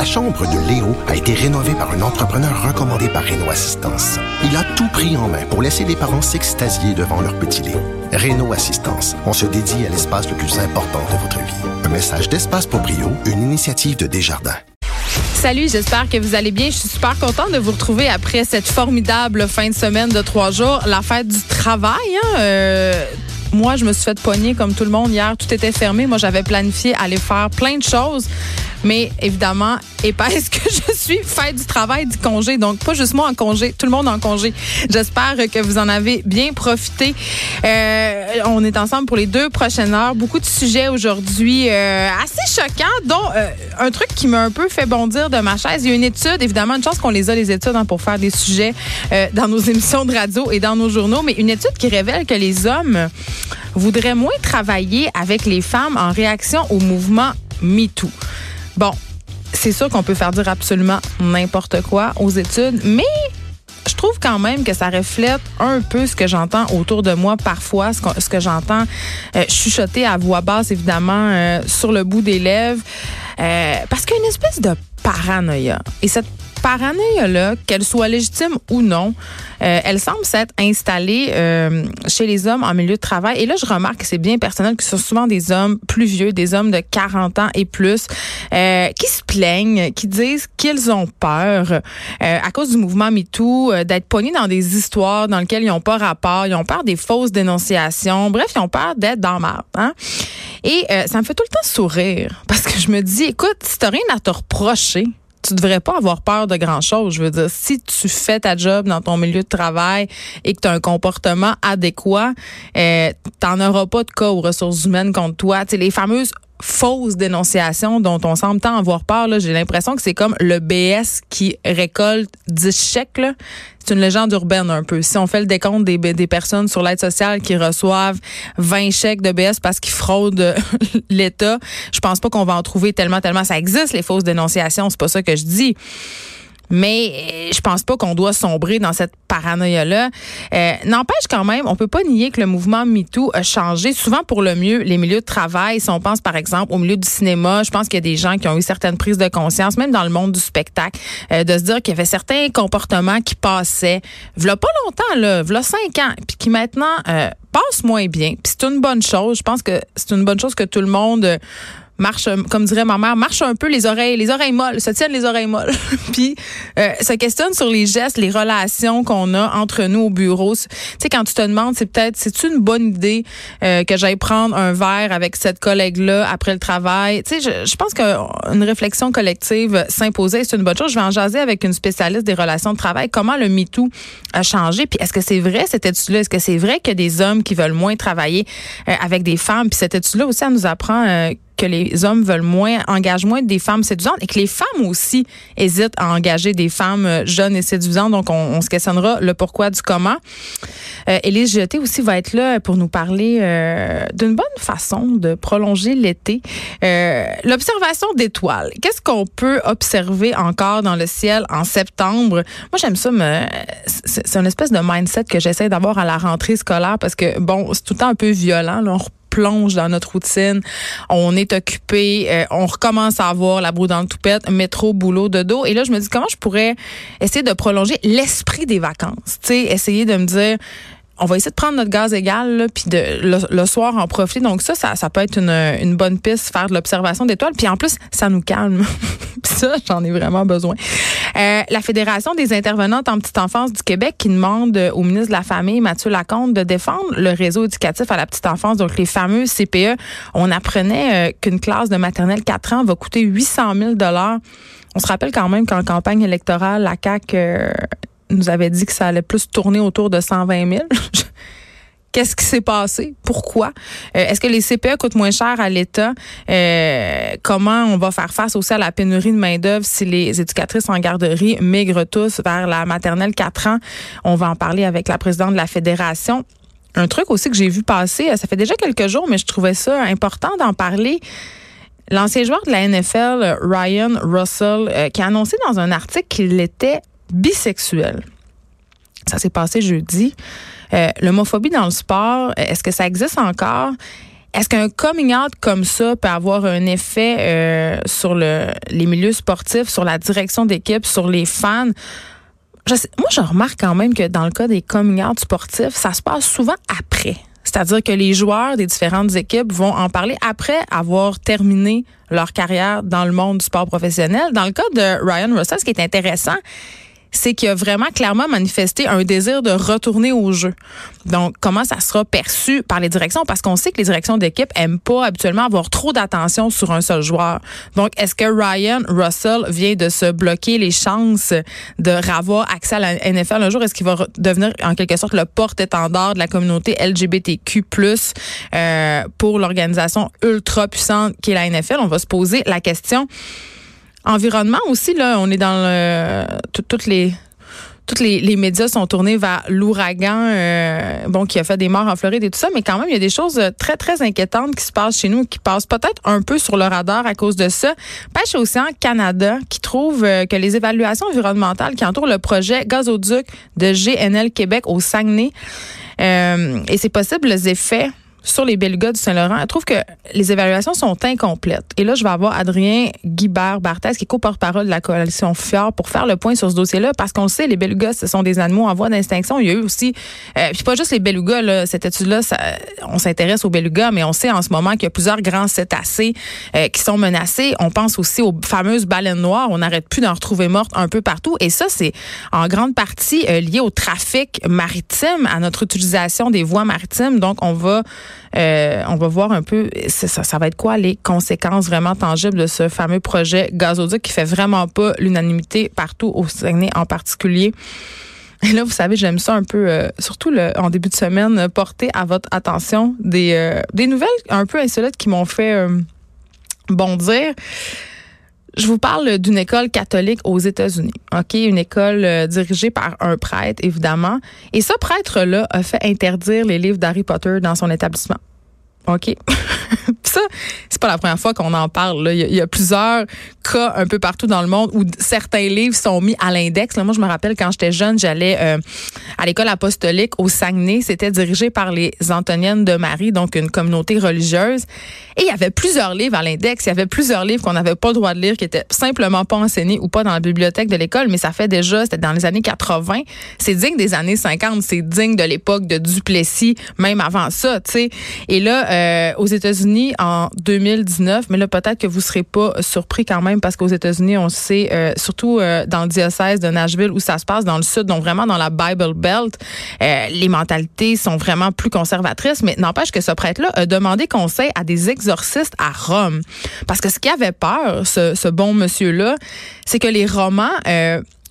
La chambre de Léo a été rénovée par un entrepreneur recommandé par Renault Assistance. Il a tout pris en main pour laisser les parents s'extasier devant leur petit Léo. Renault Assistance, on se dédie à l'espace le plus important de votre vie. Un message d'Espace pour Brio, une initiative de Desjardins. Salut, j'espère que vous allez bien. Je suis super contente de vous retrouver après cette formidable fin de semaine de trois jours, la fête du travail. Hein? Euh, moi, je me suis fait pogner comme tout le monde hier. Tout était fermé. Moi, j'avais planifié aller faire plein de choses. Mais évidemment, épaisse que je suis, fête du travail, du congé. Donc, pas juste moi en congé, tout le monde en congé. J'espère que vous en avez bien profité. Euh, on est ensemble pour les deux prochaines heures. Beaucoup de sujets aujourd'hui euh, assez choquants, dont euh, un truc qui m'a un peu fait bondir de ma chaise. Il y a une étude, évidemment, une chance qu'on les a, les études, hein, pour faire des sujets dans nos émissions de radio et dans nos journaux, mais une étude qui révèle que les hommes voudraient moins travailler avec les femmes en réaction au mouvement MeToo. Bon, c'est sûr qu'on peut faire dire absolument n'importe quoi aux études, mais je trouve quand même que ça reflète un peu ce que j'entends autour de moi parfois, ce que, j'entends euh, chuchoter à voix basse, évidemment, euh, sur le bout des lèvres, euh, parce qu'il y a une espèce de paranoïa. Et cette paranoïa-là, qu'elle soit légitime ou non, euh, elle semble s'être installée euh, chez les hommes en milieu de travail. Et là, je remarque que c'est bien personnel que ce sont souvent des hommes plus vieux, des hommes de 40 ans et plus, euh, qui se plaignent, qui disent qu'ils ont peur euh, à cause du mouvement MeToo, euh, d'être pognés dans des histoires dans lesquelles ils n'ont pas rapport, ils ont peur des fausses dénonciations. Bref, ils ont peur d'être dans marde. Hein? Et euh, ça me fait tout le temps sourire parce que je me dis, écoute, si t'as rien à te reprocher, tu devrais pas avoir peur de grand chose. Je veux dire, si tu fais ta job dans ton milieu de travail et que tu as un comportement adéquat, euh, t'en auras pas de cas aux ressources humaines contre toi. Tu les fameuses fausses dénonciations dont on semble tant avoir peur, j'ai l'impression que c'est comme le BS qui récolte 10 chèques. C'est une légende urbaine un peu. Si on fait le décompte des, des personnes sur l'aide sociale qui reçoivent 20 chèques de BS parce qu'ils fraudent l'État, je pense pas qu'on va en trouver tellement, tellement. Ça existe, les fausses dénonciations, c'est pas ça que je dis. Mais euh, je pense pas qu'on doit sombrer dans cette paranoïa-là. Euh, N'empêche quand même, on peut pas nier que le mouvement MeToo a changé souvent pour le mieux les milieux de travail. Si on pense par exemple au milieu du cinéma, je pense qu'il y a des gens qui ont eu certaines prises de conscience, même dans le monde du spectacle, euh, de se dire qu'il y avait certains comportements qui passaient, v'là pas longtemps, là, v'là cinq ans, puis qui maintenant euh, passent moins bien. Puis c'est une bonne chose. Je pense que c'est une bonne chose que tout le monde euh, marche, comme dirait ma mère, marche un peu les oreilles, les oreilles molles, se tiennent les oreilles molles. Puis euh, se questionne sur les gestes, les relations qu'on a entre nous au bureau. Tu sais, quand tu te demandes, c'est peut-être, c'est une bonne idée euh, que j'aille prendre un verre avec cette collègue-là après le travail? Tu sais, je, je pense qu'une réflexion collective s'imposer, c'est une bonne chose. Je vais en jaser avec une spécialiste des relations de travail. Comment le MeToo a changé? Puis est-ce que c'est vrai cette étude-là? Est-ce que c'est vrai a des hommes qui veulent moins travailler euh, avec des femmes? Puis cette étude-là aussi, elle nous apprend euh, que les hommes veulent moins, engagent moins des femmes séduisantes et que les femmes aussi hésitent à engager des femmes euh, jeunes et séduisantes. Donc, on, se questionnera le pourquoi du comment. Euh, Élise aussi va être là pour nous parler euh, d'une bonne façon de prolonger l'été. Euh, L'observation d'étoiles. Qu'est-ce qu'on peut observer encore dans le ciel en septembre? Moi, j'aime ça. Me, c'est, une espèce de mindset que j'essaie d'avoir à la rentrée scolaire parce que, bon, c'est tout le temps un peu violent. Là. Plonge dans notre routine, on est occupé, euh, on recommence à avoir la boue dans le toupette, métro, boulot, de dos. Et là, je me dis comment je pourrais essayer de prolonger l'esprit des vacances? Tu sais, essayer de me dire on va essayer de prendre notre gaz égal, là, puis de le, le, soir en profiter. Donc ça, ça, ça peut être une, une bonne piste, faire de l'observation d'étoiles. Puis en plus, ça nous calme. puis ça, j'en ai vraiment besoin. Euh, la Fédération des intervenantes en petite enfance du Québec qui demande au ministre de la Famille, Mathieu Lacombe, de défendre le réseau éducatif à la petite enfance, donc les fameux CPE. On apprenait euh, qu'une classe de maternelle 4 ans va coûter 800 000 On se rappelle quand même qu'en campagne électorale, la CAQ euh, nous avait dit que ça allait plus tourner autour de 120 000. Qu'est-ce qui s'est passé? Pourquoi? Euh, Est-ce que les CPE coûtent moins cher à l'État? Euh, comment on va faire face aussi à la pénurie de main-d'œuvre si les éducatrices en garderie migrent tous vers la maternelle 4 ans? On va en parler avec la présidente de la Fédération. Un truc aussi que j'ai vu passer, ça fait déjà quelques jours, mais je trouvais ça important d'en parler. L'ancien joueur de la NFL, Ryan Russell, euh, qui a annoncé dans un article qu'il était bisexuel. Ça s'est passé jeudi. Euh, L'homophobie dans le sport, est-ce que ça existe encore? Est-ce qu'un coming out comme ça peut avoir un effet euh, sur le, les milieux sportifs, sur la direction d'équipe, sur les fans? moi, je remarque quand même que dans le cas des coming out sportifs, ça se passe souvent après. C'est-à-dire que les joueurs des différentes équipes vont en parler après avoir terminé leur carrière dans le monde du sport professionnel. Dans le cas de Ryan Russell, ce qui est intéressant, c'est qu'il a vraiment clairement manifesté un désir de retourner au jeu. Donc, comment ça sera perçu par les directions? Parce qu'on sait que les directions d'équipe aiment pas habituellement avoir trop d'attention sur un seul joueur. Donc, est-ce que Ryan Russell vient de se bloquer les chances de avoir accès à la NFL un jour? Est-ce qu'il va devenir en quelque sorte le porte-étendard de la communauté LGBTQ+, euh, pour l'organisation ultra puissante qui est la NFL? On va se poser la question. Environnement aussi, là, on est dans le, toutes les tous les, médias sont tournés vers l'ouragan, euh, bon, qui a fait des morts en Floride et tout ça, mais quand même, il y a des choses très, très inquiétantes qui se passent chez nous, qui passent peut-être un peu sur le radar à cause de ça. Pêche Océan Canada, qui trouve euh, que les évaluations environnementales qui entourent le projet gazoduc de GNL Québec au Saguenay, euh, et c'est possible les effets sur les Belgas du Saint-Laurent, elle trouve que les évaluations sont incomplètes. Et là, je vais avoir Adrien Guibert-Barthès, qui est co-porte-parole de la coalition FIOR, pour faire le point sur ce dossier-là, parce qu'on sait, les belugas, ce sont des animaux en voie d'extinction. Il y a eu aussi, euh, puis pas juste les belugas, là, cette étude-là, on s'intéresse aux belugas, mais on sait en ce moment qu'il y a plusieurs grands cétacés euh, qui sont menacés. On pense aussi aux fameuses baleines noires. On n'arrête plus d'en retrouver mortes un peu partout. Et ça, c'est en grande partie euh, lié au trafic maritime, à notre utilisation des voies maritimes. Donc, on va euh, on va voir un peu, ça, va être quoi les conséquences vraiment tangibles de ce fameux projet gazoduc qui fait vraiment pas l'unanimité partout au Saguenay en particulier. Et là, vous savez, j'aime ça un peu, euh, surtout en début de semaine, porter à votre attention des, euh, des nouvelles un peu insolites qui m'ont fait bondir. Je vous parle d'une école catholique aux États-Unis. OK, une école euh, dirigée par un prêtre évidemment, et ce prêtre là a fait interdire les livres d'Harry Potter dans son établissement. OK. ça, c'est pas la première fois qu'on en parle. Il, y a, plusieurs cas un peu partout dans le monde où certains livres sont mis à l'index. Moi, je me rappelle quand j'étais jeune, j'allais euh, à l'école apostolique au Saguenay. C'était dirigé par les Antoniennes de Marie, donc une communauté religieuse. Et il y avait plusieurs livres à l'index. Il y avait plusieurs livres qu'on n'avait pas le droit de lire, qui étaient simplement pas enseignés ou pas dans la bibliothèque de l'école. Mais ça fait déjà, c'était dans les années 80. C'est digne des années 50. C'est digne de l'époque de Duplessis, même avant ça, tu sais. Et là, euh, aux États-Unis, en 2019, mais là, peut-être que vous serez pas surpris quand même parce qu'aux États-Unis, on sait, euh, surtout euh, dans le diocèse de Nashville où ça se passe dans le sud, donc vraiment dans la Bible Belt, les mentalités sont vraiment plus conservatrices, mais n'empêche que ce prêtre-là a demandé conseil à des exorcistes à Rome. Parce que ce qui avait peur, ce bon monsieur-là, c'est que les romans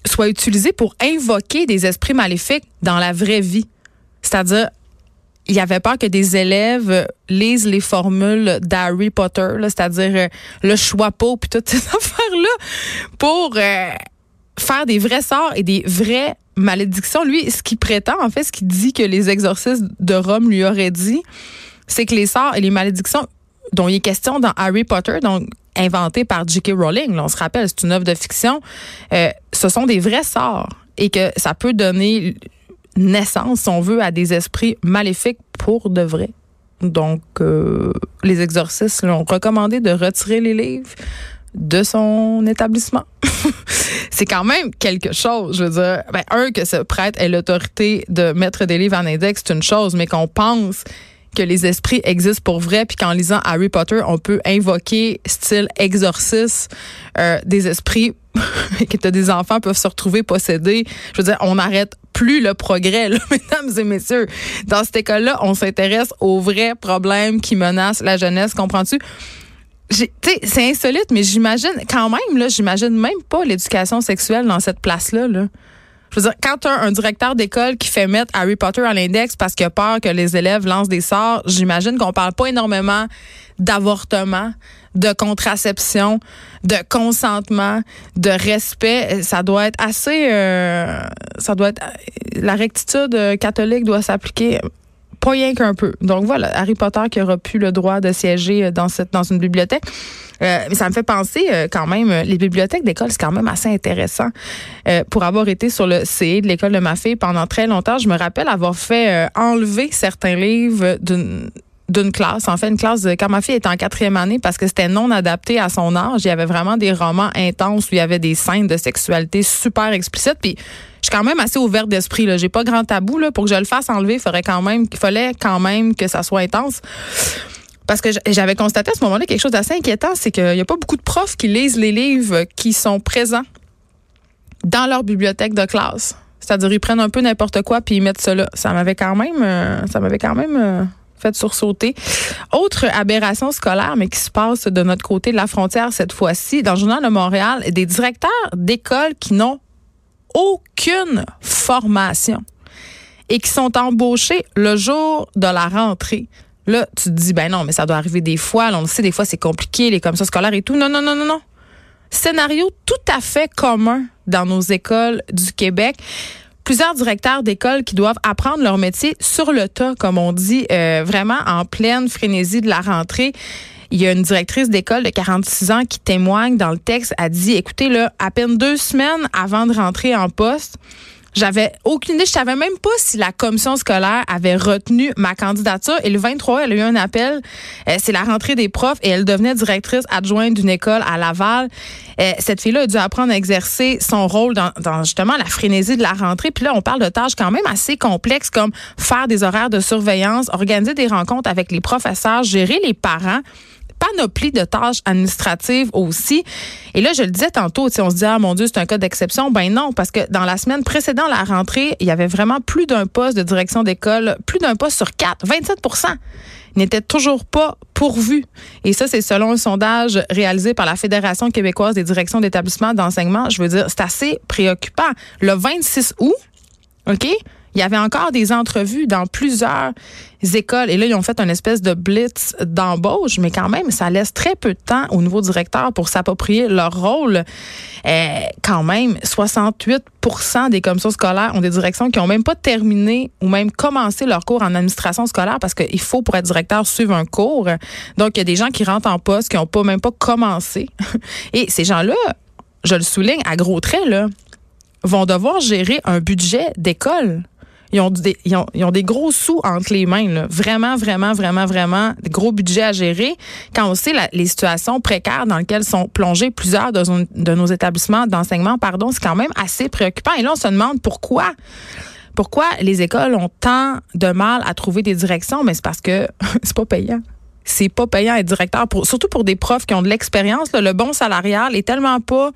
soient utilisés pour invoquer des esprits maléfiques dans la vraie vie. C'est-à-dire il avait peur que des élèves lisent les formules d'Harry Potter, c'est-à-dire euh, le choix pot puis toutes ces affaires-là, pour euh, faire des vrais sorts et des vraies malédictions. Lui, ce qu'il prétend, en fait, ce qu'il dit que les exorcistes de Rome lui auraient dit, c'est que les sorts et les malédictions dont il est question dans Harry Potter, donc inventé par J.K. Rowling, on se rappelle, c'est une œuvre de fiction, euh, ce sont des vrais sorts et que ça peut donner naissance, si on veut, à des esprits maléfiques pour de vrai. Donc, euh, les exorcistes l'ont recommandé de retirer les livres de son établissement. c'est quand même quelque chose. Je veux dire, ben, un, que ce prêtre ait l'autorité de mettre des livres en index, c'est une chose, mais qu'on pense que les esprits existent pour vrai, puis qu'en lisant Harry Potter, on peut invoquer, style exorciste, euh, des esprits que des enfants peuvent se retrouver possédés. Je veux dire, on n'arrête plus le progrès, là, mesdames et messieurs. Dans cette école-là, on s'intéresse aux vrais problèmes qui menacent la jeunesse, comprends-tu? C'est insolite, mais j'imagine quand même, là, j'imagine même pas l'éducation sexuelle dans cette place-là. Là. Je veux dire, quand as un directeur d'école qui fait mettre Harry Potter à l'index parce qu'il a peur que les élèves lancent des sorts, j'imagine qu'on parle pas énormément d'avortement, de contraception, de consentement, de respect. Ça doit être assez, euh, ça doit être, la rectitude catholique doit s'appliquer pas rien qu'un peu. Donc voilà, Harry Potter qui aura plus le droit de siéger dans cette dans une bibliothèque. Euh, mais ça me fait penser euh, quand même, les bibliothèques d'école, c'est quand même assez intéressant. Euh, pour avoir été sur le CE de l'école de ma fille pendant très longtemps, je me rappelle avoir fait enlever certains livres d'une d'une classe. En fait, une classe de, quand ma fille était en quatrième année parce que c'était non adapté à son âge. Il y avait vraiment des romans intenses où il y avait des scènes de sexualité super explicites. Puis suis quand même assez ouverte d'esprit. Là. J'ai pas grand tabou là. Pour que je le fasse enlever, il faudrait quand même, fallait quand même que ça soit intense. Parce que j'avais constaté à ce moment-là quelque chose d'assez inquiétant, c'est qu'il n'y a pas beaucoup de profs qui lisent les livres qui sont présents dans leur bibliothèque de classe. C'est-à-dire ils prennent un peu n'importe quoi puis ils mettent cela. Ça m'avait quand même, euh, ça m'avait quand même euh, fait sursauter. Autre aberration scolaire, mais qui se passe de notre côté de la frontière cette fois-ci, dans le journal de Montréal, des directeurs d'écoles qui n'ont aucune formation et qui sont embauchés le jour de la rentrée. Là, tu te dis, ben non, mais ça doit arriver des fois. on le sait, des fois, c'est compliqué, les commissions scolaires et tout. Non, non, non, non, non. Scénario tout à fait commun dans nos écoles du Québec plusieurs directeurs d'écoles qui doivent apprendre leur métier sur le tas, comme on dit, euh, vraiment en pleine frénésie de la rentrée. Il y a une directrice d'école de 46 ans qui témoigne dans le texte, a dit, écoutez, là, à peine deux semaines avant de rentrer en poste, j'avais aucune idée. Je savais même pas si la commission scolaire avait retenu ma candidature. Et le 23, elle a eu un appel. Euh, c'est la rentrée des profs et elle devenait directrice adjointe d'une école à Laval. Euh, cette fille-là a dû apprendre à exercer son rôle dans, dans, justement la frénésie de la rentrée. Puis là, on parle de tâches quand même assez complexes comme faire des horaires de surveillance, organiser des rencontres avec les professeurs, gérer les parents panoplie de tâches administratives aussi. Et là, je le disais tantôt, on se dit, ah mon Dieu, c'est un cas d'exception. Ben non, parce que dans la semaine précédente la rentrée, il y avait vraiment plus d'un poste de direction d'école, plus d'un poste sur quatre, 27% n'était toujours pas pourvu. Et ça, c'est selon un sondage réalisé par la Fédération québécoise des directions d'établissements d'enseignement. Je veux dire, c'est assez préoccupant. Le 26 août, OK? Il y avait encore des entrevues dans plusieurs écoles. Et là, ils ont fait une espèce de blitz d'embauche, mais quand même, ça laisse très peu de temps au nouveau directeur pour s'approprier leur rôle. Euh, quand même, 68% des commissions scolaires ont des directions qui ont même pas terminé ou même commencé leur cours en administration scolaire parce qu'il faut, pour être directeur, suivre un cours. Donc, il y a des gens qui rentrent en poste qui n'ont pas même pas commencé. Et ces gens-là, je le souligne à gros traits, là, vont devoir gérer un budget d'école. Ils ont, des, ils, ont, ils ont des gros sous entre les mains. Là. Vraiment, vraiment, vraiment, vraiment, des gros budgets à gérer. Quand on sait la, les situations précaires dans lesquelles sont plongés plusieurs de, de nos établissements d'enseignement, pardon, c'est quand même assez préoccupant. Et là, on se demande pourquoi. Pourquoi les écoles ont tant de mal à trouver des directions? Mais c'est parce que c'est pas payant c'est pas payant être directeur, pour, surtout pour des profs qui ont de l'expérience. Le bon salarial est tellement pas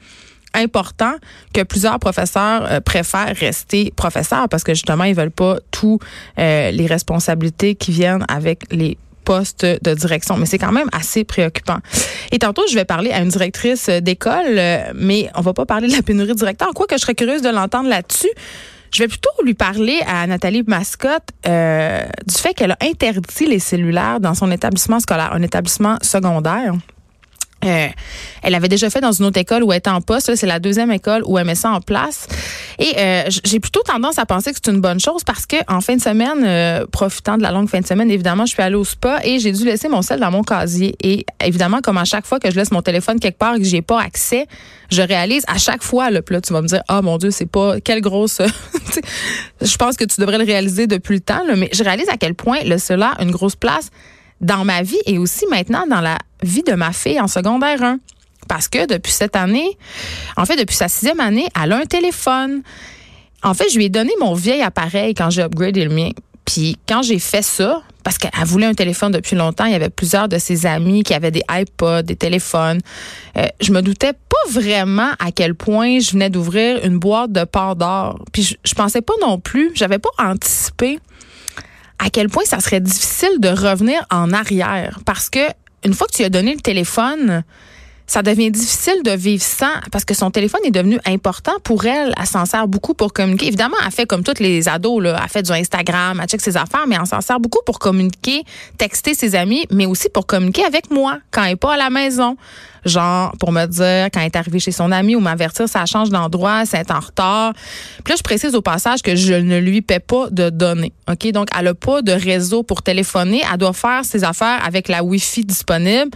important que plusieurs professeurs euh, préfèrent rester professeurs parce que justement, ils veulent pas tous euh, les responsabilités qui viennent avec les postes de direction. Mais c'est quand même assez préoccupant. Et tantôt, je vais parler à une directrice d'école, euh, mais on va pas parler de la pénurie de directeur. Quoi que je serais curieuse de l'entendre là-dessus. Je vais plutôt lui parler à Nathalie Mascotte du fait qu'elle a interdit les cellulaires dans son établissement scolaire, un établissement secondaire. Euh, elle avait déjà fait dans une autre école où elle était en poste. C'est la deuxième école où elle met ça en place. Et euh, j'ai plutôt tendance à penser que c'est une bonne chose parce que en fin de semaine, euh, profitant de la longue fin de semaine, évidemment, je suis allée au spa et j'ai dû laisser mon sel dans mon casier. Et évidemment, comme à chaque fois que je laisse mon téléphone quelque part et que j'ai pas accès, je réalise à chaque fois, là, tu vas me dire, ah mon Dieu, c'est pas quelle grosse. je pense que tu devrais le réaliser depuis le temps, là, mais je réalise à quel point le cela a une grosse place dans ma vie et aussi maintenant dans la vie de ma fille en secondaire 1. Parce que depuis cette année, en fait, depuis sa sixième année, elle a un téléphone. En fait, je lui ai donné mon vieil appareil quand j'ai upgradé le mien. Puis quand j'ai fait ça, parce qu'elle voulait un téléphone depuis longtemps, il y avait plusieurs de ses amis qui avaient des iPods, des téléphones. Euh, je me doutais pas vraiment à quel point je venais d'ouvrir une boîte de d'or. Puis je, je pensais pas non plus, j'avais pas anticipé à quel point ça serait difficile de revenir en arrière parce que une fois que tu as donné le téléphone, ça devient difficile de vivre sans parce que son téléphone est devenu important pour elle. Elle s'en sert beaucoup pour communiquer. Évidemment, elle fait comme toutes les ados, là. elle fait du Instagram, elle check ses affaires, mais elle s'en sert beaucoup pour communiquer, texter ses amis, mais aussi pour communiquer avec moi quand elle n'est pas à la maison. Genre, pour me dire quand elle est arrivée chez son ami ou m'avertir ça change d'endroit, c'est en retard. Puis là, je précise au passage que je ne lui paie pas de données. OK? Donc, elle n'a pas de réseau pour téléphoner. Elle doit faire ses affaires avec la Wi-Fi disponible.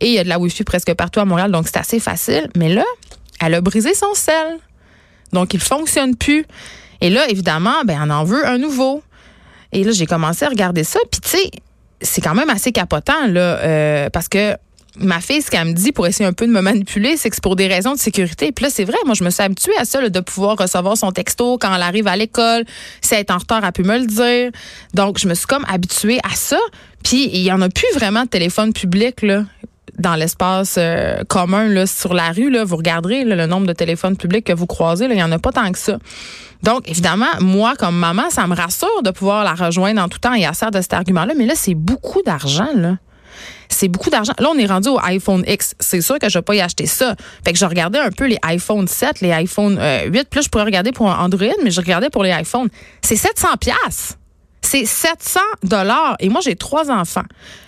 Et il y a de la Wi-Fi presque partout à Montréal, donc c'est assez facile. Mais là, elle a brisé son sel. Donc, il fonctionne plus. Et là, évidemment, ben, on en veut un nouveau. Et là, j'ai commencé à regarder ça. Puis, tu sais, c'est quand même assez capotant, là, euh, parce que ma fille, ce qu'elle me dit pour essayer un peu de me manipuler, c'est que c'est pour des raisons de sécurité. Puis là, c'est vrai, moi, je me suis habituée à ça, de pouvoir recevoir son texto quand elle arrive à l'école. Si elle est en retard, elle peut me le dire. Donc, je me suis comme habituée à ça. Puis, il y en a plus vraiment de téléphone public, là dans l'espace euh, commun là, sur la rue, là, vous regarderez le nombre de téléphones publics que vous croisez, il n'y en a pas tant que ça. Donc, évidemment, moi, comme maman, ça me rassure de pouvoir la rejoindre en tout temps et à sert de cet argument-là, mais là, c'est beaucoup d'argent. là c'est beaucoup d'argent. Là, on est rendu au iPhone X. C'est sûr que je vais pas y acheter ça. Fait que je regardais un peu les iPhone 7, les iPhone 8. Euh, Puis là, je pourrais regarder pour Android, mais je regardais pour les iPhones. C'est 700 pièces. C'est 700 dollars. Et moi, j'ai trois enfants.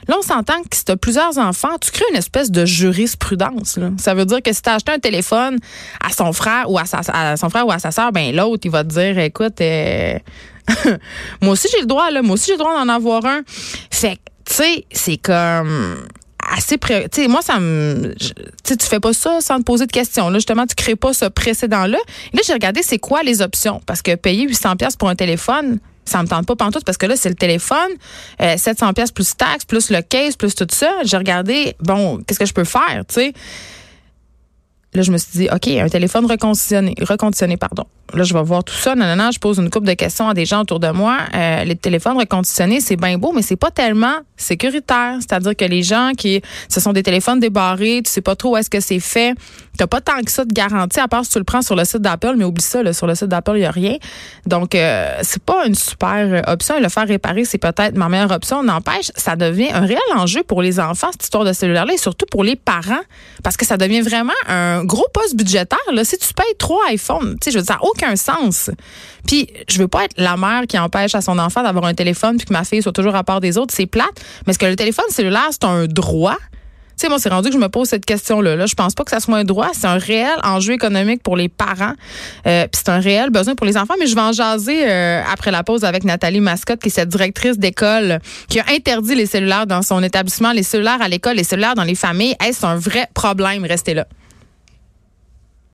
Là, on s'entend que si tu plusieurs enfants, tu crées une espèce de jurisprudence. Ça veut dire que si tu acheté un téléphone à son frère ou à, sa, son frère ou à sa soeur, ben l'autre, il va te dire, écoute, euh, moi aussi j'ai le droit, là. Moi aussi j'ai le droit d'en avoir un. Fait tu sais, c'est comme assez pré... tu sais moi ça me tu tu fais pas ça sans te poser de questions là justement tu crées pas ce précédent là là j'ai regardé c'est quoi les options? Parce que payer 800 pièces pour un téléphone ça me tente pas pantoute parce que là c'est le téléphone 700 euh, pièces plus taxes plus le case plus tout ça. J'ai regardé bon qu'est-ce que je peux faire tu sais? Là je me suis dit OK un téléphone reconditionné reconditionné pardon là, je vais voir tout ça. Non, non, je pose une couple de questions à des gens autour de moi. Euh, les téléphones reconditionnés, c'est bien beau, mais c'est pas tellement sécuritaire. C'est-à-dire que les gens qui, ce sont des téléphones débarrés, tu sais pas trop où est-ce que c'est fait. T'as pas tant que ça de garantie, à part si tu le prends sur le site d'Apple, mais oublie ça, là, sur le site d'Apple, il y a rien. Donc, euh, c'est pas une super option. Le faire réparer, c'est peut-être ma meilleure option. N'empêche, ça devient un réel enjeu pour les enfants, cette histoire de cellulaire-là, et surtout pour les parents, parce que ça devient vraiment un gros poste budgétaire. Là. Si tu payes trois iPhones, tu sais, je veux dire, aucun un sens. Puis, je veux pas être la mère qui empêche à son enfant d'avoir un téléphone puis que ma fille soit toujours à part des autres. C'est plate. Mais est-ce que le téléphone cellulaire, c'est un droit? Tu sais, moi, c'est rendu que je me pose cette question-là. Là, je pense pas que ça soit un droit. C'est un réel enjeu économique pour les parents. Euh, puis c'est un réel besoin pour les enfants. Mais je vais en jaser euh, après la pause avec Nathalie Mascotte, qui est cette directrice d'école qui a interdit les cellulaires dans son établissement, les cellulaires à l'école, les cellulaires dans les familles. Est-ce un vrai problème? Restez là.